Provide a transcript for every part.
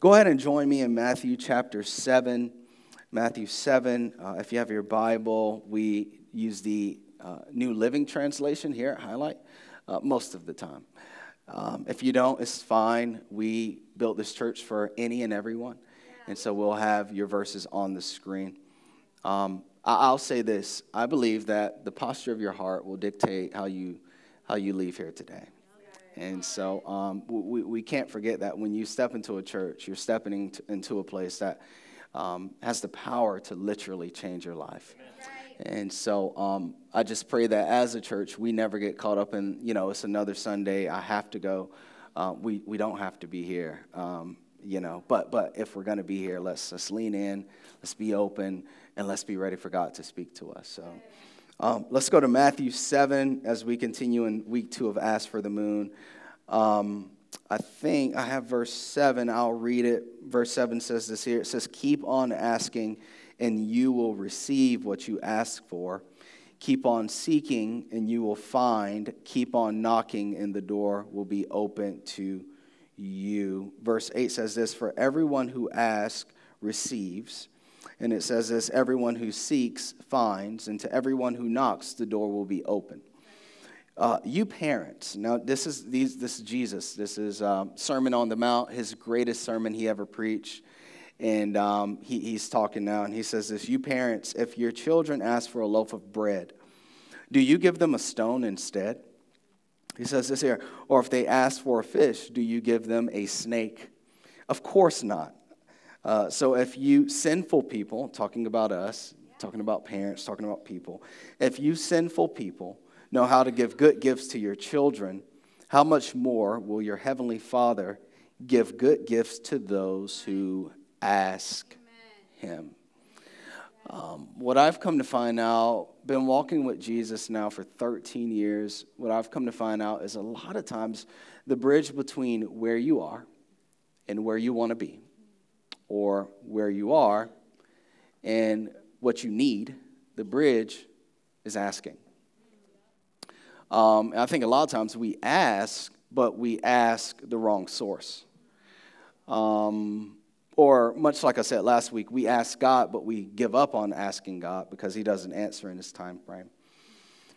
Go ahead and join me in Matthew chapter 7. Matthew 7. Uh, if you have your Bible, we use the uh, New Living Translation here at Highlight uh, most of the time. Um, if you don't, it's fine. We built this church for any and everyone. And so we'll have your verses on the screen. Um, I'll say this I believe that the posture of your heart will dictate how you, how you leave here today. And so um, we, we can't forget that when you step into a church, you're stepping into a place that um, has the power to literally change your life. And so um, I just pray that as a church, we never get caught up in, you know, it's another Sunday, I have to go. Uh, we, we don't have to be here, um, you know, but, but if we're going to be here, let's, let's lean in, let's be open, and let's be ready for God to speak to us. So um, let's go to Matthew 7 as we continue in week two of Ask for the Moon. Um, I think I have verse 7. I'll read it. Verse 7 says this here it says, Keep on asking, and you will receive what you ask for. Keep on seeking, and you will find. Keep on knocking, and the door will be open to you. Verse 8 says this For everyone who asks receives. And it says this everyone who seeks finds, and to everyone who knocks, the door will be open. Uh, you parents, now this is these, this is Jesus. This is um, Sermon on the Mount, his greatest sermon he ever preached, and um, he, he's talking now, and he says this: You parents, if your children ask for a loaf of bread, do you give them a stone instead? He says this here, or if they ask for a fish, do you give them a snake? Of course not. Uh, so if you sinful people, talking about us, talking about parents, talking about people, if you sinful people know how to give good gifts to your children, how much more will your heavenly Father give good gifts to those who ask Him? Um, what I've come to find out, been walking with Jesus now for 13 years, what I've come to find out is a lot of times the bridge between where you are and where you want to be, or where you are and what you need, the bridge is asking. Um, I think a lot of times we ask, but we ask the wrong source. Um, or, much like I said last week, we ask God, but we give up on asking God because He doesn't answer in His time frame.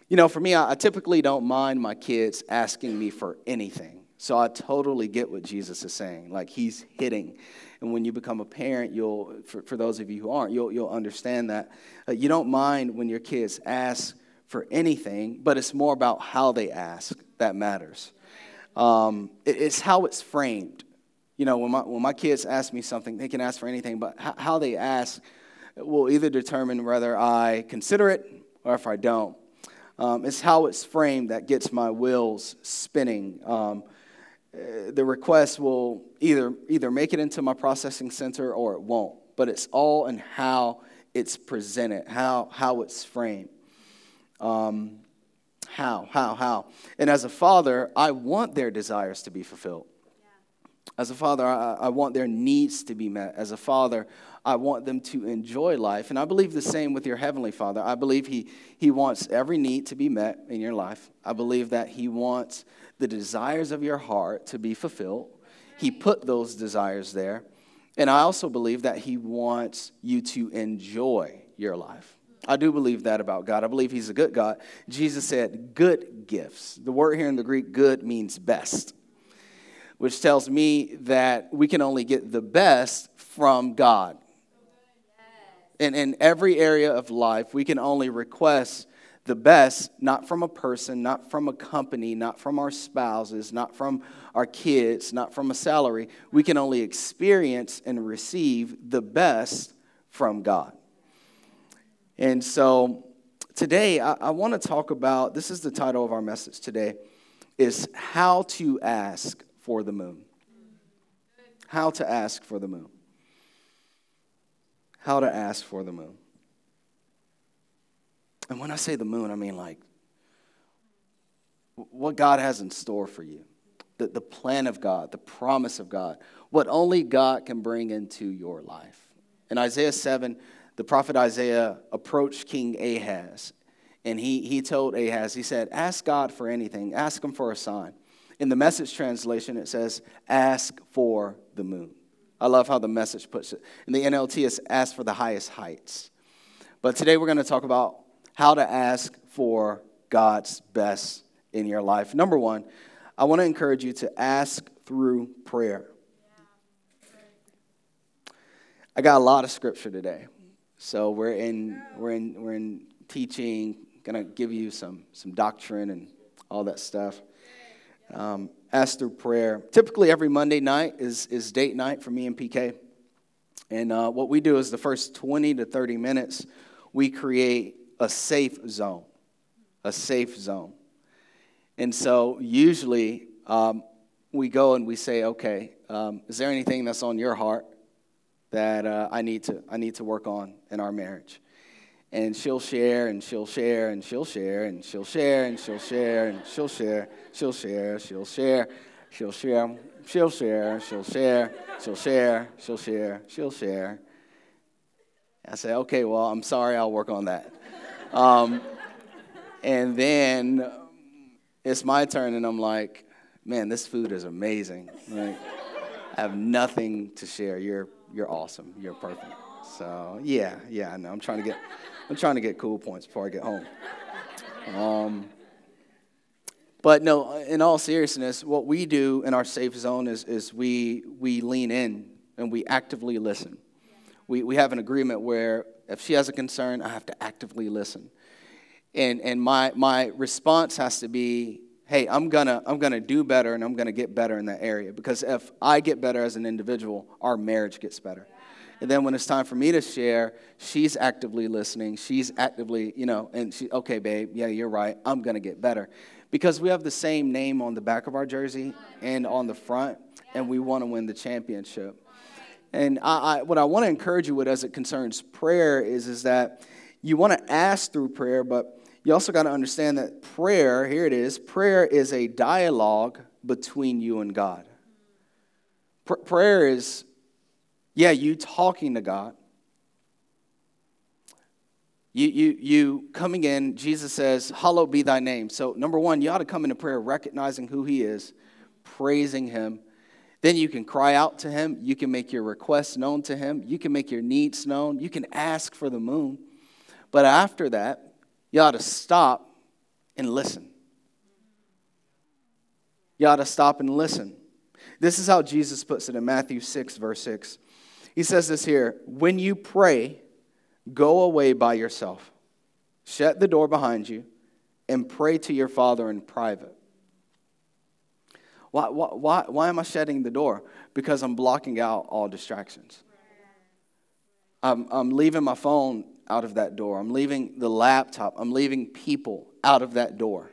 You know, for me, I, I typically don't mind my kids asking me for anything. So I totally get what Jesus is saying. Like He's hitting. And when you become a parent, you'll, for, for those of you who aren't, you'll, you'll understand that. Uh, you don't mind when your kids ask for anything, but it's more about how they ask that matters. Um, it, it's how it's framed. You know, when my, when my kids ask me something, they can ask for anything, but how, how they ask will either determine whether I consider it or if I don't. Um, it's how it's framed that gets my wheels spinning. Um, the request will either, either make it into my processing center or it won't, but it's all in how it's presented, how, how it's framed. Um, how, how, how? And as a father, I want their desires to be fulfilled. As a father, I, I, want their needs to be met. As a father, I want them to enjoy life. And I believe the same with your heavenly father. I believe he, he wants every need to be met in your life. I believe that he wants the desires of your heart to be fulfilled. He put those desires there. And I also believe that he wants you to enjoy your life. I do believe that about God. I believe He's a good God. Jesus said, good gifts. The word here in the Greek, good, means best, which tells me that we can only get the best from God. And in every area of life, we can only request the best, not from a person, not from a company, not from our spouses, not from our kids, not from a salary. We can only experience and receive the best from God. And so today I, I want to talk about this is the title of our message today is how to ask for the moon. How to ask for the moon. How to ask for the moon. And when I say the moon, I mean like what God has in store for you, the, the plan of God, the promise of God, what only God can bring into your life. In Isaiah 7, the prophet Isaiah approached King Ahaz, and he, he told Ahaz, he said, Ask God for anything, ask him for a sign. In the message translation, it says, Ask for the moon. I love how the message puts it. And the NLT, it's ask for the highest heights. But today we're going to talk about how to ask for God's best in your life. Number one, I want to encourage you to ask through prayer. I got a lot of scripture today. So we're in we're in we're in teaching, gonna give you some some doctrine and all that stuff. Um, ask through prayer. Typically, every Monday night is is date night for me and PK. And uh, what we do is the first 20 to 30 minutes, we create a safe zone, a safe zone. And so usually um, we go and we say, okay, um, is there anything that's on your heart that uh, I need to I need to work on in our marriage? And she'll share and she'll share and she'll share and she'll share and she'll share and she'll share, she'll share, she'll share, she'll share, she'll share, she'll share, she'll share, she'll share, she'll share. I say, okay, well, I'm sorry, I'll work on that. Um, and then it's my turn, and I'm like, man, this food is amazing. Like, I have nothing to share. You're you're awesome. You're perfect. So yeah, yeah, I know. I'm trying to get I'm trying to get cool points before I get home. Um, but no, in all seriousness, what we do in our safe zone is, is we, we lean in and we actively listen. We, we have an agreement where if she has a concern, I have to actively listen. And, and my, my response has to be hey, I'm gonna, I'm gonna do better and I'm gonna get better in that area. Because if I get better as an individual, our marriage gets better. And then when it's time for me to share, she's actively listening. She's actively, you know, and she, okay, babe, yeah, you're right. I'm gonna get better. Because we have the same name on the back of our jersey and on the front, and we wanna win the championship. And I, I, what I wanna encourage you with as it concerns prayer is, is that you wanna ask through prayer, but you also got to understand that prayer, here it is, prayer is a dialogue between you and God. Pr- prayer is, yeah, you talking to God. You, you, you coming in, Jesus says, Hallowed be thy name. So, number one, you ought to come into prayer recognizing who he is, praising him. Then you can cry out to him. You can make your requests known to him. You can make your needs known. You can ask for the moon. But after that, you ought to stop and listen. You ought to stop and listen. This is how Jesus puts it in Matthew 6, verse 6. He says this here When you pray, go away by yourself, shut the door behind you, and pray to your Father in private. Why, why, why am I shutting the door? Because I'm blocking out all distractions. I'm, I'm leaving my phone out of that door. I'm leaving the laptop. I'm leaving people out of that door.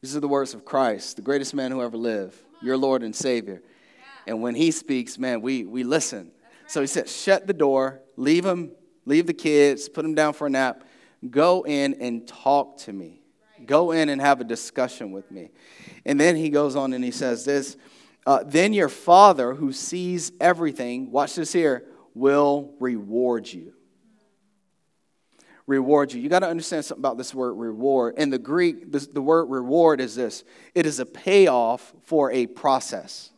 These are the words of Christ, the greatest man who ever lived, your Lord and Savior. And when he speaks, man, we, we listen. So he said, shut the door, leave them, leave the kids, put them down for a nap, go in and talk to me. Go in and have a discussion with me. And then he goes on and he says this uh, Then your Father who sees everything, watch this here, will reward you reward you. You got to understand something about this word reward. In the Greek, this, the word reward is this it is a payoff for a process.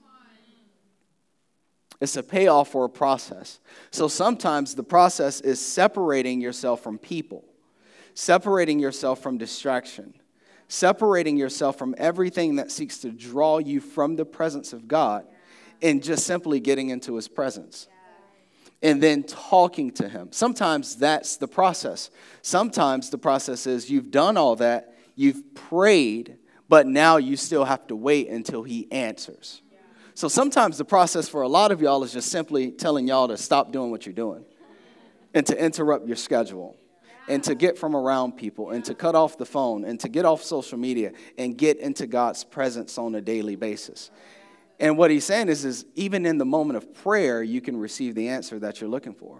It's a payoff for a process. So sometimes the process is separating yourself from people, separating yourself from distraction, separating yourself from everything that seeks to draw you from the presence of God, and just simply getting into His presence and then talking to him. Sometimes that's the process. Sometimes the process is you've done all that, you've prayed, but now you still have to wait until he answers. So sometimes the process for a lot of y'all is just simply telling y'all to stop doing what you're doing and to interrupt your schedule and to get from around people and to cut off the phone and to get off social media and get into God's presence on a daily basis. And what he's saying is, is even in the moment of prayer, you can receive the answer that you're looking for.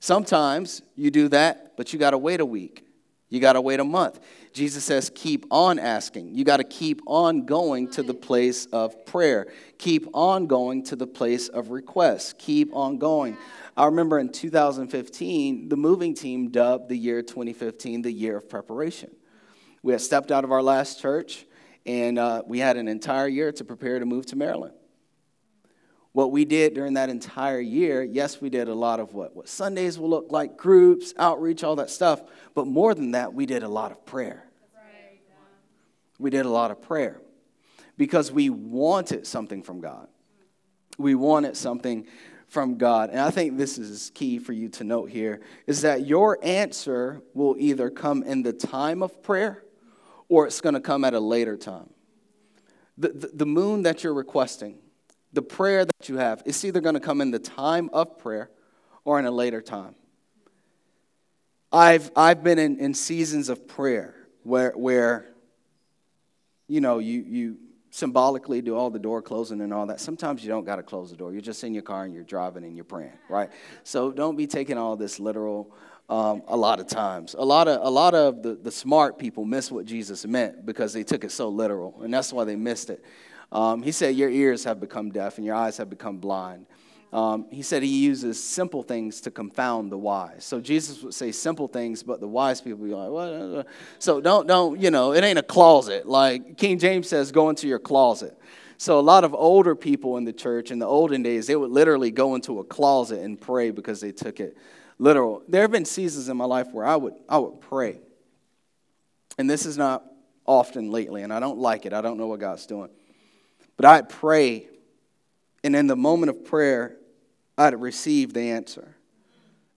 Sometimes you do that, but you got to wait a week. You got to wait a month. Jesus says, keep on asking. You got to keep on going to the place of prayer. Keep on going to the place of request. Keep on going. I remember in 2015, the moving team dubbed the year 2015 the year of preparation. We had stepped out of our last church and uh, we had an entire year to prepare to move to Maryland. What we did during that entire year, yes, we did a lot of what, what Sundays will look like, groups, outreach, all that stuff. But more than that, we did a lot of prayer. We did a lot of prayer because we wanted something from God. We wanted something from God. And I think this is key for you to note here is that your answer will either come in the time of prayer or it's going to come at a later time. The, the, the moon that you're requesting, the prayer that you have, it's either going to come in the time of prayer or in a later time. I've, I've been in, in seasons of prayer where, where you know, you, you symbolically do all the door closing and all that. Sometimes you don't got to close the door. You're just in your car and you're driving and you're praying, right? So don't be taking all this literal um, a lot of times. A lot of, a lot of the, the smart people miss what Jesus meant because they took it so literal, and that's why they missed it. Um, he said, Your ears have become deaf and your eyes have become blind. Um, he said he uses simple things to confound the wise. So Jesus would say simple things, but the wise people would be like, what? So don't, don't, you know, it ain't a closet. Like King James says, go into your closet. So a lot of older people in the church in the olden days, they would literally go into a closet and pray because they took it literal. There have been seasons in my life where I would, I would pray. And this is not often lately, and I don't like it. I don't know what God's doing. But I'd pray, and in the moment of prayer, I'd receive the answer.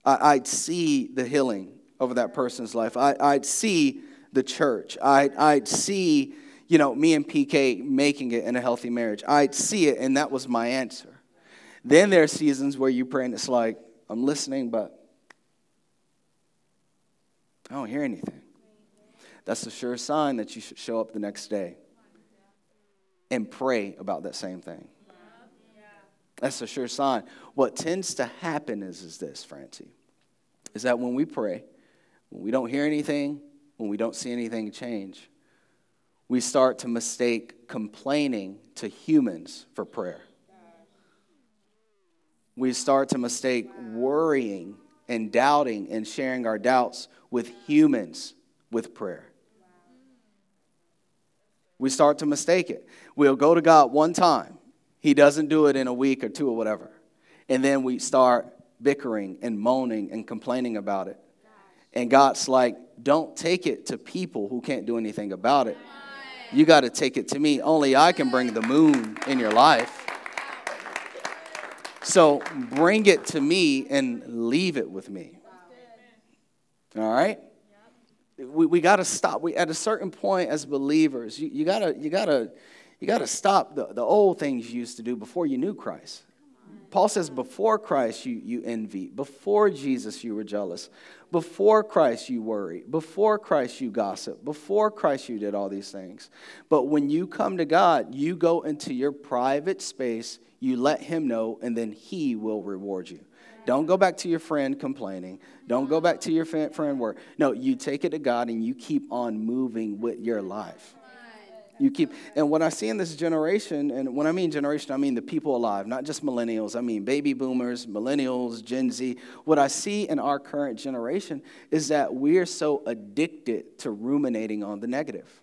I'd see the healing over that person's life. I'd see the church. I'd see, you know, me and PK making it in a healthy marriage. I'd see it, and that was my answer. Then there are seasons where you pray, and it's like, I'm listening, but I don't hear anything. That's a sure sign that you should show up the next day and pray about that same thing. That's a sure sign. What tends to happen is, is this, Francie, is that when we pray, when we don't hear anything, when we don't see anything change, we start to mistake complaining to humans for prayer. We start to mistake worrying and doubting and sharing our doubts with humans with prayer. We start to mistake it. We'll go to God one time. He doesn't do it in a week or two or whatever. And then we start bickering and moaning and complaining about it. And God's like, don't take it to people who can't do anything about it. You got to take it to me. Only I can bring the moon in your life. So bring it to me and leave it with me. All right? We, we got to stop. We, at a certain point as believers, you, you got to you gotta, you gotta stop the, the old things you used to do before you knew Christ. Paul says, before Christ, you, you envy. Before Jesus, you were jealous. Before Christ, you worry. Before Christ, you gossip. Before Christ, you did all these things. But when you come to God, you go into your private space, you let Him know, and then He will reward you. Don't go back to your friend complaining. Don't go back to your friend work. No, you take it to God and you keep on moving with your life. You keep, and what I see in this generation, and when I mean generation, I mean the people alive, not just millennials. I mean baby boomers, millennials, Gen Z. What I see in our current generation is that we're so addicted to ruminating on the negative.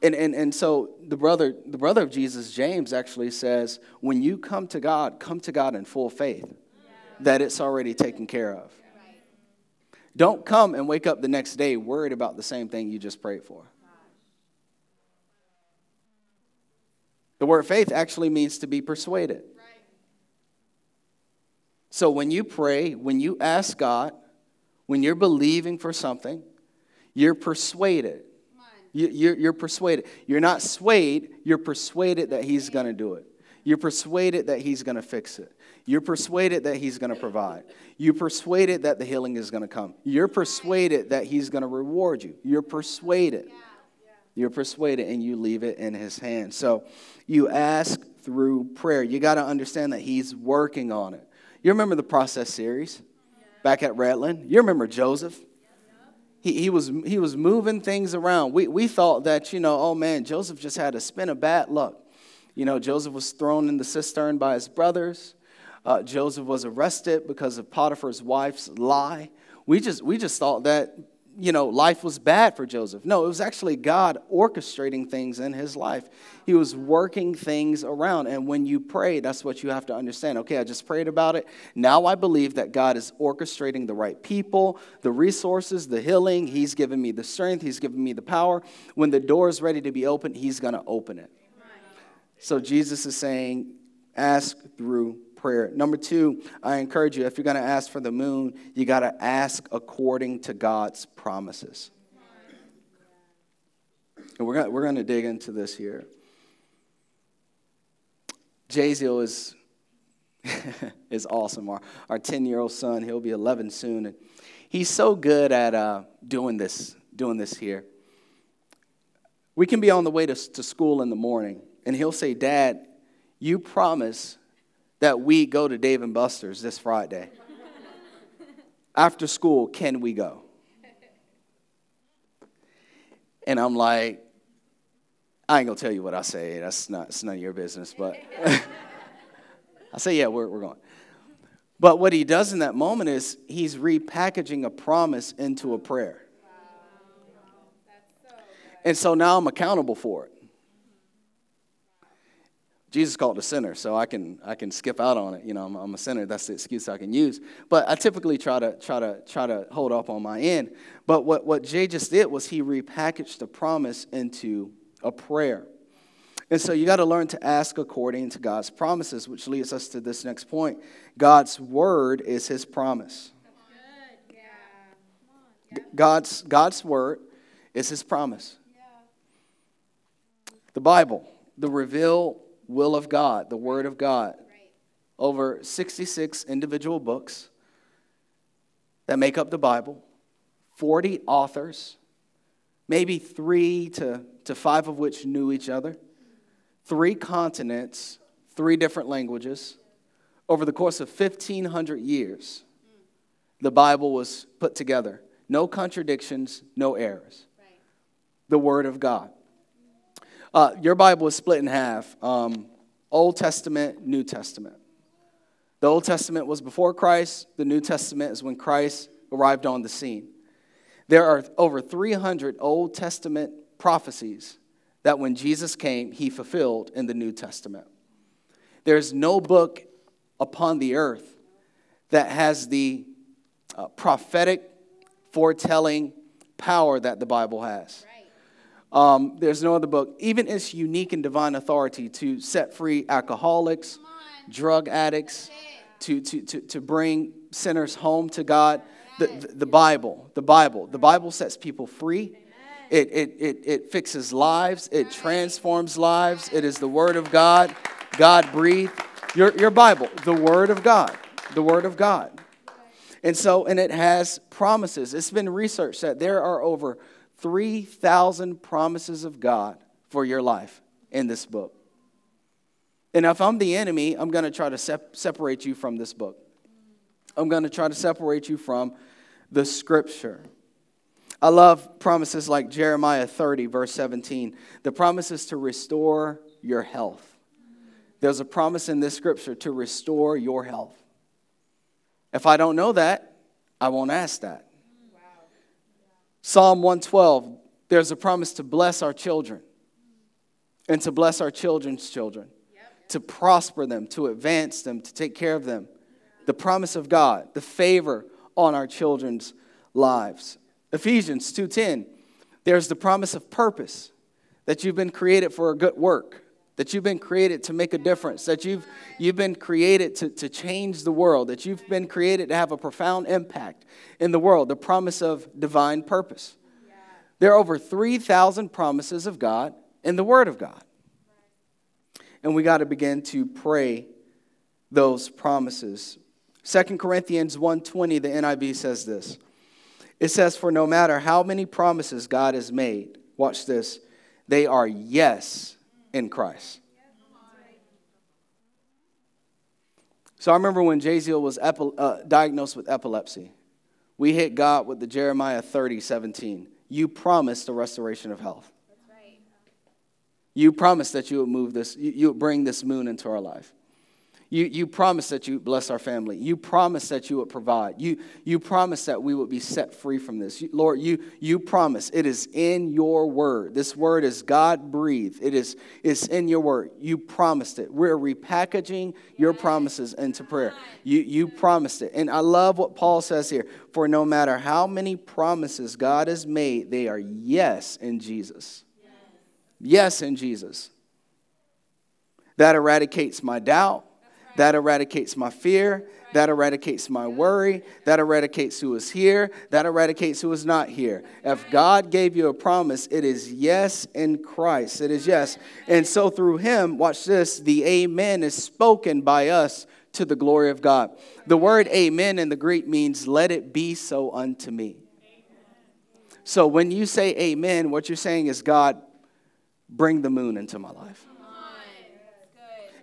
And, and, and so the brother, the brother of Jesus, James, actually says, when you come to God, come to God in full faith that it's already taken care of. Don't come and wake up the next day worried about the same thing you just prayed for. The word faith actually means to be persuaded. So when you pray, when you ask God, when you're believing for something, you're persuaded. You're persuaded. You're not swayed, you're persuaded that He's going to do it. You're persuaded that He's going to fix it. You're persuaded that He's going to provide. You're persuaded that the healing is going to come. You're persuaded that He's going to reward you. You're persuaded. You're persuaded and you leave it in His hands. So you ask through prayer. You got to understand that He's working on it. You remember the process series back at Redland? You remember Joseph? He, he, was, he was moving things around. We, we thought that, you know, oh man, Joseph just had a spin of bad luck. You know, Joseph was thrown in the cistern by his brothers. Uh, Joseph was arrested because of Potiphar's wife's lie. We just, we just thought that you know, life was bad for Joseph. No, it was actually God orchestrating things in his life. He was working things around. And when you pray, that's what you have to understand. Okay, I just prayed about it. Now I believe that God is orchestrating the right people, the resources, the healing. He's given me the strength, He's given me the power. When the door is ready to be opened, He's going to open it. So Jesus is saying, ask through prayer. Number two, I encourage you, if you're going to ask for the moon, you got to ask according to God's promises. And we're going we're going to dig into this here. Jaziel is, is awesome. Our, our 10 year old son, he'll be 11 soon. And he's so good at uh, doing, this, doing this here. We can be on the way to, to school in the morning, and he'll say, Dad, you promise that we go to Dave and Buster's this Friday. After school, can we go? And I'm like, I ain't gonna tell you what I say. That's not, it's none of your business. But I say, yeah, we're, we're going. But what he does in that moment is he's repackaging a promise into a prayer. And so now I'm accountable for it. Jesus called a sinner, so I can I can skip out on it. You know, I'm, I'm, a sinner. That's the excuse I can use. But I typically try to try to try to hold up on my end. But what what Jay just did was he repackaged the promise into a prayer. And so you got to learn to ask according to God's promises, which leads us to this next point. God's word is His promise. God's God's word is His promise. The Bible, the reveal will of God, the Word of God. Over 66 individual books that make up the Bible, 40 authors, maybe three to, to five of which knew each other, three continents, three different languages. Over the course of 1,500 years, the Bible was put together. No contradictions, no errors. The Word of God. Uh, your Bible is split in half um, Old Testament, New Testament. The Old Testament was before Christ, the New Testament is when Christ arrived on the scene. There are over 300 Old Testament prophecies that when Jesus came, he fulfilled in the New Testament. There's no book upon the earth that has the uh, prophetic foretelling power that the Bible has. Um, there's no other book. Even its unique and divine authority to set free alcoholics, drug addicts, to, to, to, to bring sinners home to God. The, the, the Bible, the Bible, the Bible sets people free. It, it, it, it fixes lives, it transforms lives. It is the Word of God, God breathed. Your, your Bible, the Word of God, the Word of God. And so, and it has promises. It's been researched that there are over 3,000 promises of God for your life in this book. And if I'm the enemy, I'm going to try to sep- separate you from this book. I'm going to try to separate you from the scripture. I love promises like Jeremiah 30, verse 17. The promise is to restore your health. There's a promise in this scripture to restore your health. If I don't know that, I won't ask that. Psalm 112, there's a promise to bless our children and to bless our children's children, yep. to prosper them, to advance them, to take care of them. The promise of God, the favor on our children's lives. Ephesians 2:10, there's the promise of purpose that you've been created for a good work that you've been created to make a difference, that you've, you've been created to, to change the world, that you've been created to have a profound impact in the world, the promise of divine purpose. There are over 3,000 promises of God in the Word of God. And we got to begin to pray those promises. 2 Corinthians 1:20 the NIV says this. It says for no matter how many promises God has made, watch this, they are yes in Christ. So I remember when Jaziel was epi- uh, diagnosed with epilepsy, we hit God with the Jeremiah 30, 17. You promised the restoration of health. You promised that you would move this, you, you would bring this moon into our life. You, you promised that you would bless our family. You promised that you would provide. You, you promised that we would be set free from this. You, Lord, you, you promise. It is in your word. This word is God breathed. It is it's in your word. You promised it. We're repackaging your promises into prayer. You, you promised it. And I love what Paul says here. For no matter how many promises God has made, they are yes in Jesus. Yes in Jesus. That eradicates my doubt. That eradicates my fear. That eradicates my worry. That eradicates who is here. That eradicates who is not here. If God gave you a promise, it is yes in Christ. It is yes. And so through Him, watch this, the Amen is spoken by us to the glory of God. The word Amen in the Greek means, let it be so unto me. So when you say Amen, what you're saying is, God, bring the moon into my life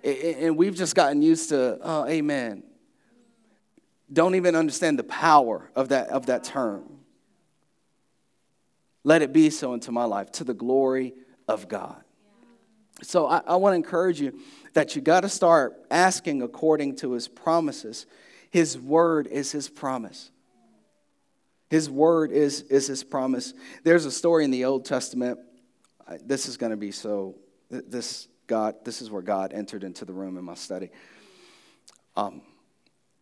and we've just gotten used to, oh, amen. Don't even understand the power of that, of that term. Let it be so into my life to the glory of God. So I, I want to encourage you that you got to start asking according to his promises. His word is his promise. His word is, is his promise. There's a story in the Old Testament. This is going to be so, this God, this is where God entered into the room in my study. Um,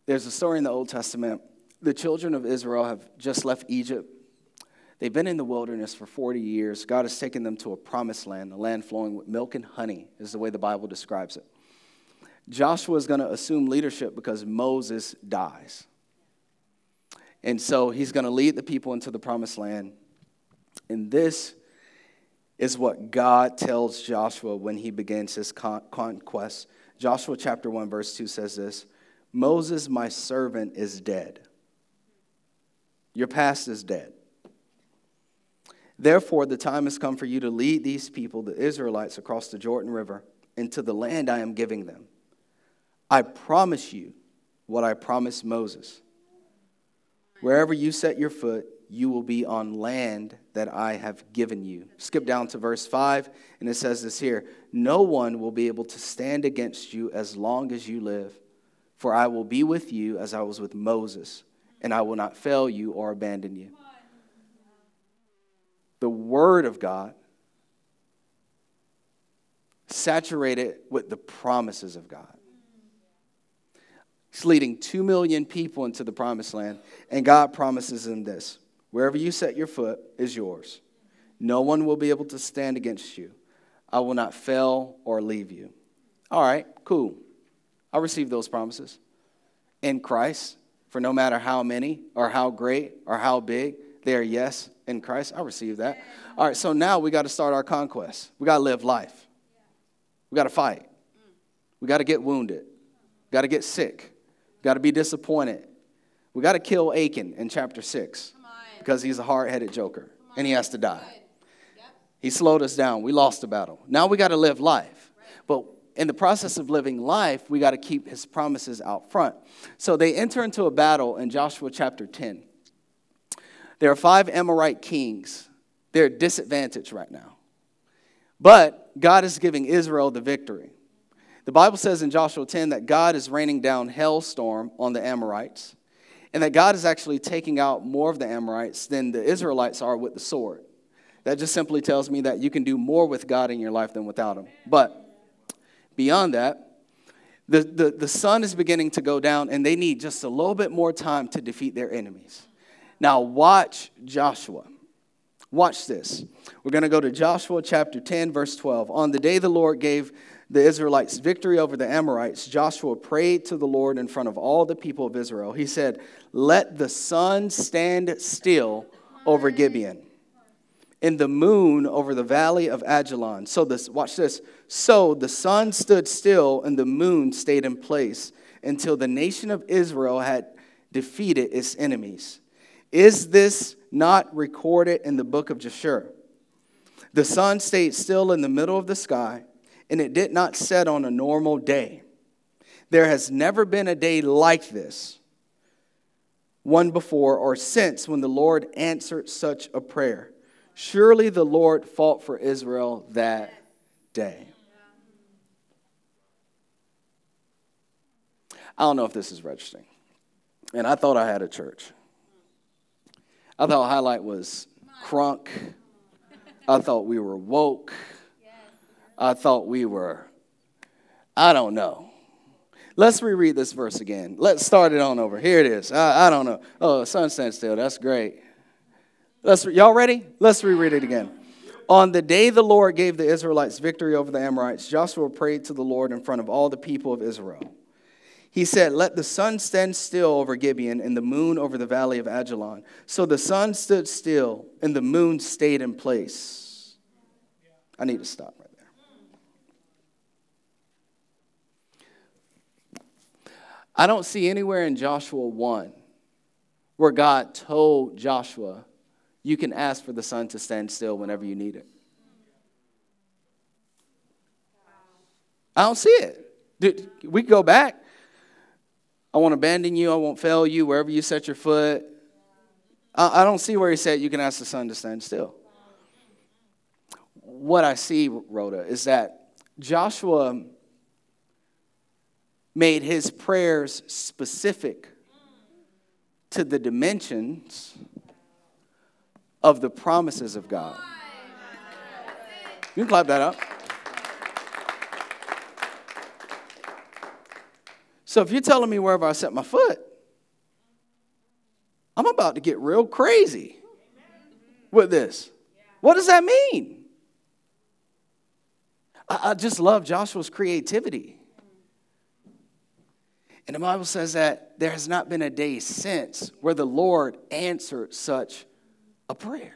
there's a story in the Old Testament. The children of Israel have just left Egypt. They've been in the wilderness for 40 years. God has taken them to a promised land, a land flowing with milk and honey, is the way the Bible describes it. Joshua is going to assume leadership because Moses dies. And so he's going to lead the people into the promised land. And this is what God tells Joshua when he begins his con- conquest. Joshua chapter 1, verse 2 says this Moses, my servant, is dead. Your past is dead. Therefore, the time has come for you to lead these people, the Israelites, across the Jordan River into the land I am giving them. I promise you what I promised Moses. Wherever you set your foot, you will be on land that I have given you. Skip down to verse 5, and it says this here No one will be able to stand against you as long as you live, for I will be with you as I was with Moses, and I will not fail you or abandon you. The Word of God, saturated with the promises of God. He's leading two million people into the promised land, and God promises them this Wherever you set your foot is yours. No one will be able to stand against you. I will not fail or leave you. All right, cool. I receive those promises in Christ, for no matter how many or how great or how big, they are yes in Christ. I receive that. All right, so now we got to start our conquest. We got to live life. We got to fight. We got to get wounded. Got to get sick. Got to be disappointed. We got to kill Achan in chapter 6 because he's a hard headed joker and he has to die. He slowed us down. We lost the battle. Now we got to live life. But in the process of living life, we got to keep his promises out front. So they enter into a battle in Joshua chapter 10. There are five Amorite kings. They're disadvantaged right now. But God is giving Israel the victory. The Bible says in Joshua 10 that God is raining down hailstorm on the Amorites and that God is actually taking out more of the Amorites than the Israelites are with the sword. That just simply tells me that you can do more with God in your life than without Him. But beyond that, the, the, the sun is beginning to go down, and they need just a little bit more time to defeat their enemies. Now, watch Joshua. Watch this. We're going to go to Joshua chapter 10, verse 12. On the day the Lord gave the Israelites' victory over the Amorites, Joshua prayed to the Lord in front of all the people of Israel. He said, Let the sun stand still over Gibeon, and the moon over the valley of Ajalon. So this, watch this. So the sun stood still and the moon stayed in place until the nation of Israel had defeated its enemies. Is this not recorded in the book of Jasher? The sun stayed still in the middle of the sky and it did not set on a normal day. There has never been a day like this, one before or since, when the Lord answered such a prayer. Surely the Lord fought for Israel that day. I don't know if this is registering. And I thought I had a church. I thought Highlight was crunk. I thought we were woke. I thought we were, I don't know. Let's reread this verse again. Let's start it on over. Here it is. I, I don't know. Oh, sun stands still. That's great. Let's, y'all ready? Let's reread it again. On the day the Lord gave the Israelites victory over the Amorites, Joshua prayed to the Lord in front of all the people of Israel. He said, Let the sun stand still over Gibeon and the moon over the valley of Ajalon. So the sun stood still and the moon stayed in place. I need to stop right there. I don't see anywhere in Joshua 1 where God told Joshua, You can ask for the sun to stand still whenever you need it. I don't see it. Dude, we go back. I won't abandon you. I won't fail you wherever you set your foot. I, I don't see where he said you can ask the sun to stand still. What I see, Rhoda, is that Joshua made his prayers specific to the dimensions of the promises of God. You can clap that up. So if you're telling me wherever I set my foot, I'm about to get real crazy with this. What does that mean? I, I just love Joshua's creativity. And the Bible says that there has not been a day since where the Lord answered such a prayer.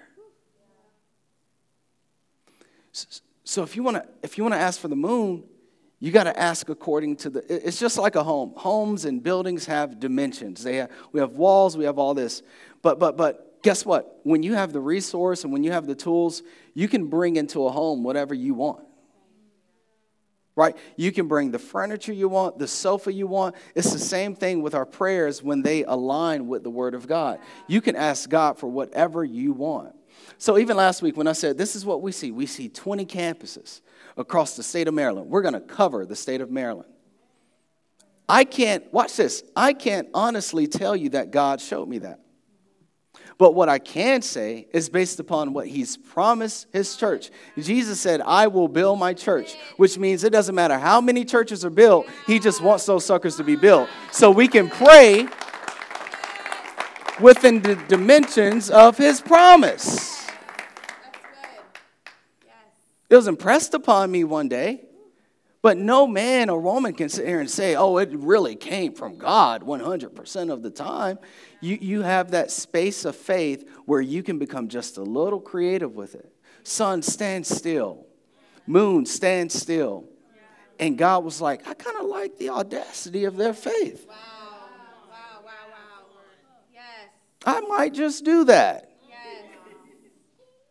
So if you want to if you want to ask for the moon, you got to ask according to the it's just like a home. Homes and buildings have dimensions. They have, we have walls we have all this. But but but guess what? When you have the resource and when you have the tools you can bring into a home whatever you want right you can bring the furniture you want the sofa you want it's the same thing with our prayers when they align with the word of god you can ask god for whatever you want so even last week when i said this is what we see we see 20 campuses across the state of Maryland. We're going to cover the state of Maryland. I can't, watch this, I can't honestly tell you that God showed me that. But what I can say is based upon what he's promised his church. Jesus said, I will build my church, which means it doesn't matter how many churches are built, he just wants those suckers to be built. So we can pray within the dimensions of his promise. It was impressed upon me one day. But no man or woman can sit here and say, oh, it really came from God 100% of the time. You, you have that space of faith where you can become just a little creative with it. Sun, stand still. Moon, stand still. And God was like, I kind of like the audacity of their faith. Wow. Wow, wow, wow. Yes. I might just do that.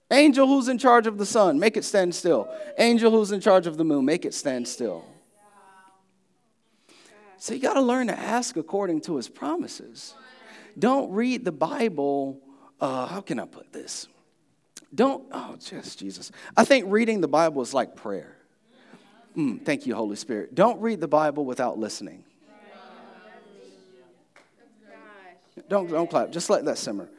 Angel who's in charge of the sun, make it stand still. Angel who's in charge of the moon, make it stand still. So you got to learn to ask according to his promises. Don't read the Bible. Uh, how can I put this? Don't, oh, just Jesus. I think reading the Bible is like prayer. Mm, thank you, Holy Spirit. Don't read the Bible without listening. Don't, don't clap. Just let that simmer.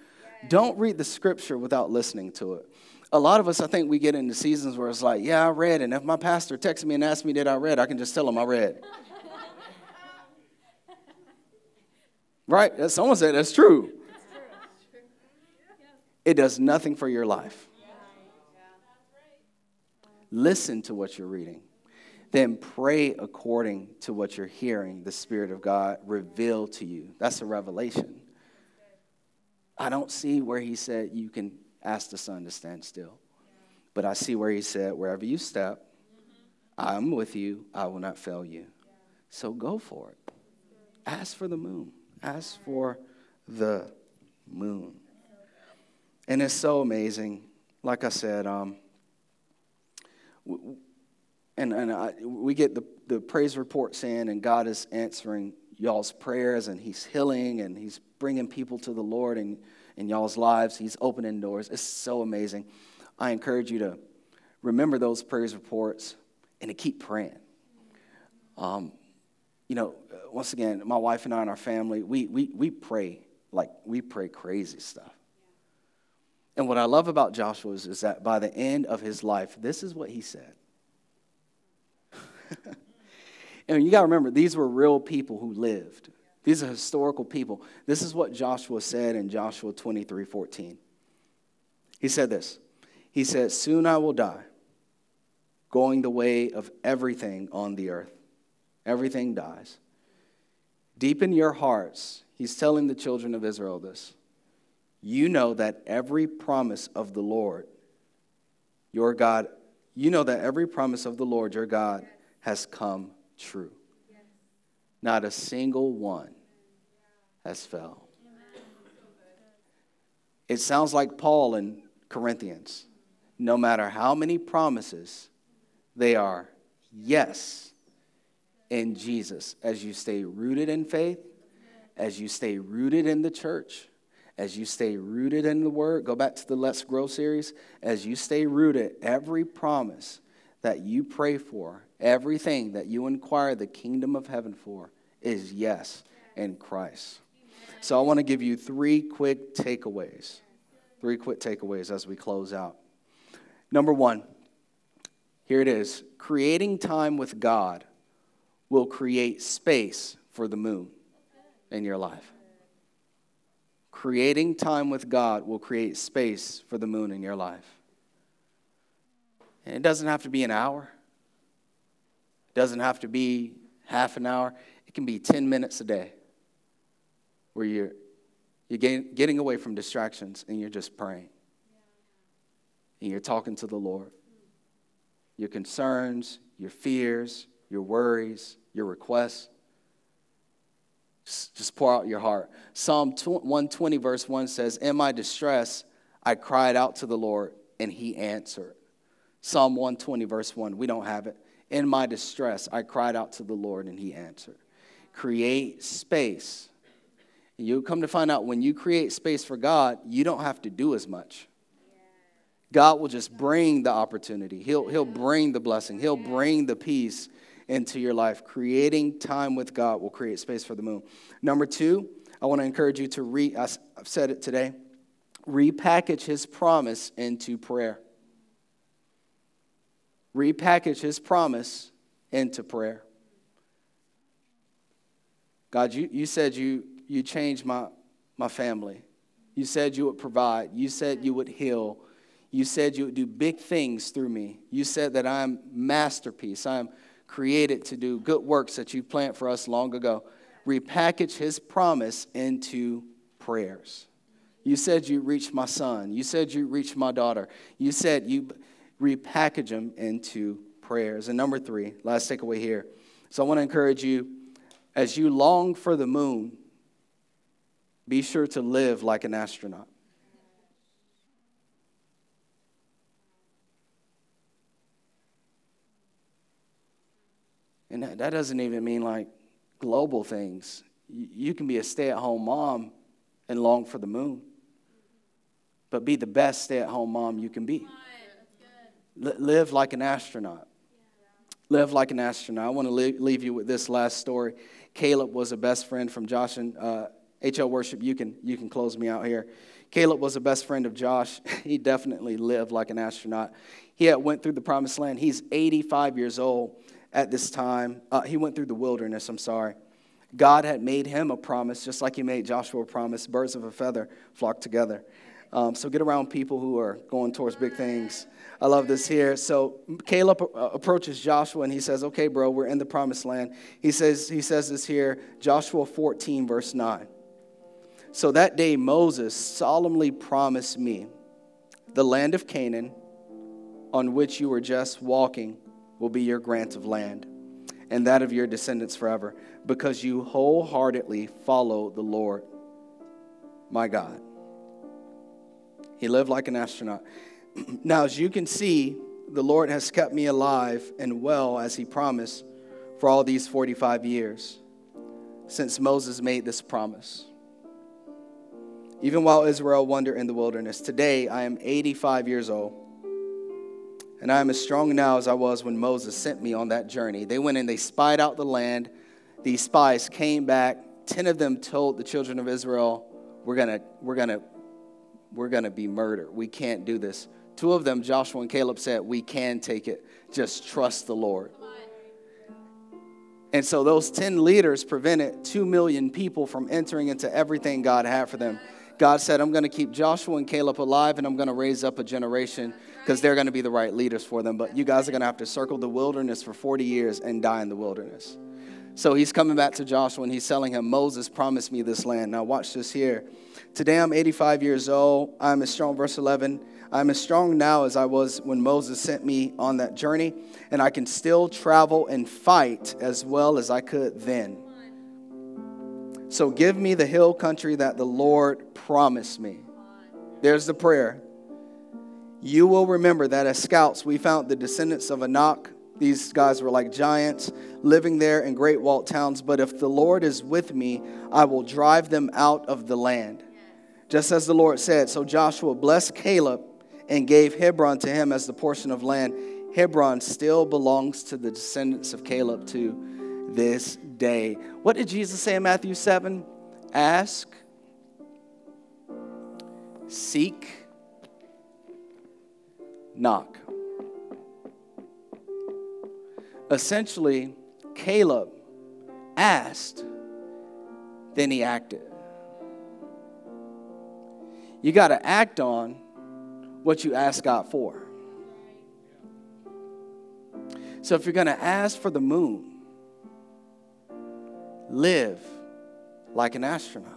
Don't read the scripture without listening to it a lot of us, I think we get into seasons where it's like, yeah, I read, and if my pastor texts me and asks me did I read, I can just tell him I read. right? Someone said that's true. It does nothing for your life. Listen to what you're reading. Then pray according to what you're hearing the Spirit of God reveal to you. That's a revelation. I don't see where he said you can ask the sun to stand still. But I see where he said, Wherever you step, I'm with you, I will not fail you. So go for it. Ask for the moon. Ask for the moon. And it's so amazing. Like I said, um, and, and I, we get the, the praise reports in, and God is answering y'all's prayers, and He's healing, and He's bringing people to the Lord. And in y'all's lives. He's opening doors. It's so amazing. I encourage you to remember those praise reports and to keep praying. Um, you know, once again, my wife and I and our family, we, we, we pray, like, we pray crazy stuff. And what I love about Joshua is, is that by the end of his life, this is what he said. and you got to remember, these were real people who lived. These are historical people. This is what Joshua said in Joshua 23 14. He said this He said, Soon I will die, going the way of everything on the earth. Everything dies. Deep in your hearts, he's telling the children of Israel this you know that every promise of the Lord, your God, you know that every promise of the Lord, your God, has come true. Not a single one has fell. It sounds like Paul in Corinthians. No matter how many promises, they are yes in Jesus as you stay rooted in faith, as you stay rooted in the church as you stay rooted in the Word, go back to the Let's Grow series, as you stay rooted, every promise that you pray for, everything that you inquire the kingdom of heaven for, is yes in Christ. So I want to give you three quick takeaways. Three quick takeaways as we close out. Number one, here it is creating time with God will create space for the moon in your life. Creating time with God will create space for the moon in your life. And it doesn't have to be an hour, it doesn't have to be half an hour. It can be 10 minutes a day where you're, you're getting, getting away from distractions and you're just praying. And you're talking to the Lord. Your concerns, your fears, your worries, your requests. Just pour out your heart. Psalm 120, verse 1 says, In my distress, I cried out to the Lord, and he answered. Psalm 120, verse 1, we don't have it. In my distress, I cried out to the Lord, and he answered. Create space. You'll come to find out when you create space for God, you don't have to do as much. God will just bring the opportunity. He'll, he'll bring the blessing. He'll bring the peace into your life. Creating time with God will create space for the moon. Number two, I want to encourage you to re, I've said it today, repackage his promise into prayer. Repackage his promise into prayer. God, you, you said you, you changed my, my family. You said you would provide. You said you would heal. You said you would do big things through me. You said that I'm masterpiece. I'm created to do good works that you planned for us long ago. Repackage his promise into prayers. You said you reached my son. You said you reached my daughter. You said you repackage them into prayers. And number three, last takeaway here. So I want to encourage you as you long for the moon, be sure to live like an astronaut. And that, doesn't even mean like global things. You, you can be a stay at home mom and long for the moon, but be the best stay at home mom you can be. Live like an astronaut. Live like an astronaut. I want to leave you with this last story. Caleb was a best friend from Josh and uh, HL Worship. You can, you can close me out here. Caleb was a best friend of Josh. He definitely lived like an astronaut. He had went through the promised land. He's 85 years old at this time. Uh, he went through the wilderness, I'm sorry. God had made him a promise, just like he made Joshua a promise birds of a feather flock together. Um, so get around people who are going towards big things. I love this here. So Caleb approaches Joshua and he says, "Okay, bro, we're in the promised land." He says he says this here, Joshua 14 verse 9. So that day Moses solemnly promised me the land of Canaan on which you were just walking will be your grant of land and that of your descendants forever, because you wholeheartedly follow the Lord, my God. He lived like an astronaut. now, as you can see, the Lord has kept me alive and well as He promised for all these 45 years since Moses made this promise. Even while Israel wandered in the wilderness, today I am 85 years old and I am as strong now as I was when Moses sent me on that journey. They went and they spied out the land, these spies came back. Ten of them told the children of Israel, We're gonna, we're gonna, we're gonna be murdered. We can't do this. Two of them, Joshua and Caleb, said, We can take it. Just trust the Lord. And so those 10 leaders prevented 2 million people from entering into everything God had for them. God said, I'm going to keep Joshua and Caleb alive and I'm going to raise up a generation because they're going to be the right leaders for them. But you guys are going to have to circle the wilderness for 40 years and die in the wilderness. So he's coming back to Joshua and he's telling him, Moses promised me this land. Now, watch this here. Today I'm 85 years old. I'm as strong, verse 11. I'm as strong now as I was when Moses sent me on that journey, and I can still travel and fight as well as I could then. So give me the hill country that the Lord promised me. There's the prayer. You will remember that as scouts, we found the descendants of Anak these guys were like giants living there in great walled towns. But if the Lord is with me, I will drive them out of the land. Just as the Lord said. So Joshua blessed Caleb and gave Hebron to him as the portion of land. Hebron still belongs to the descendants of Caleb to this day. What did Jesus say in Matthew 7? Ask, seek, knock essentially, Caleb asked, then he acted. You got to act on what you ask God for. So if you're going to ask for the moon, live like an astronaut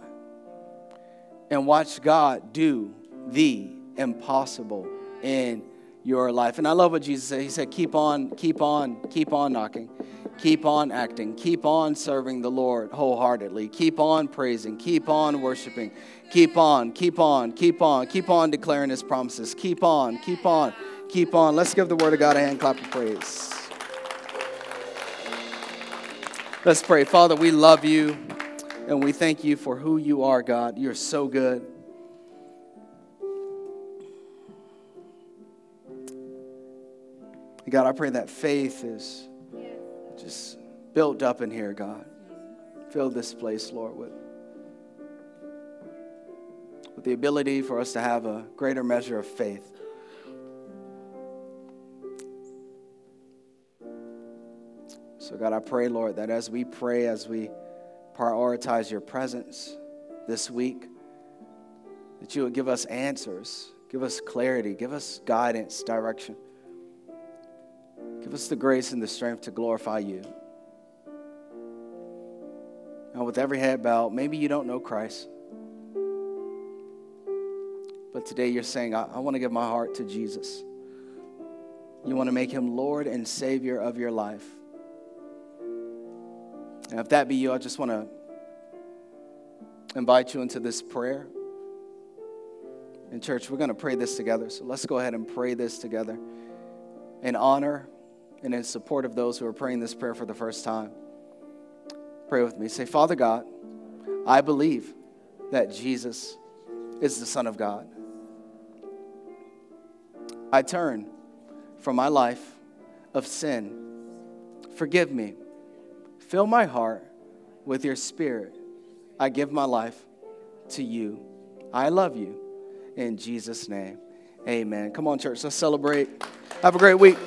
and watch God do the impossible in your life. And I love what Jesus said. He said, Keep on, keep on, keep on knocking, keep on acting, keep on serving the Lord wholeheartedly, keep on praising, keep on worshiping, keep on, keep on, keep on, keep on declaring His promises, keep on, keep on, keep on. Let's give the Word of God a hand clap of praise. Let's pray. Father, we love you and we thank you for who you are, God. You're so good. God, I pray that faith is just built up in here, God. Fill this place, Lord, with, with the ability for us to have a greater measure of faith. So, God, I pray, Lord, that as we pray, as we prioritize your presence this week, that you would give us answers, give us clarity, give us guidance, direction. Give us the grace and the strength to glorify you. Now, with every head bowed, maybe you don't know Christ. But today you're saying, I, I want to give my heart to Jesus. You want to make him Lord and Savior of your life. And if that be you, I just want to invite you into this prayer. In church, we're going to pray this together. So let's go ahead and pray this together in honor and in support of those who are praying this prayer for the first time. Pray with me. Say, Father God, I believe that Jesus is the Son of God. I turn from my life of sin. Forgive me. Fill my heart with your spirit. I give my life to you. I love you. In Jesus' name, amen. Come on, church, let's celebrate. Have a great week.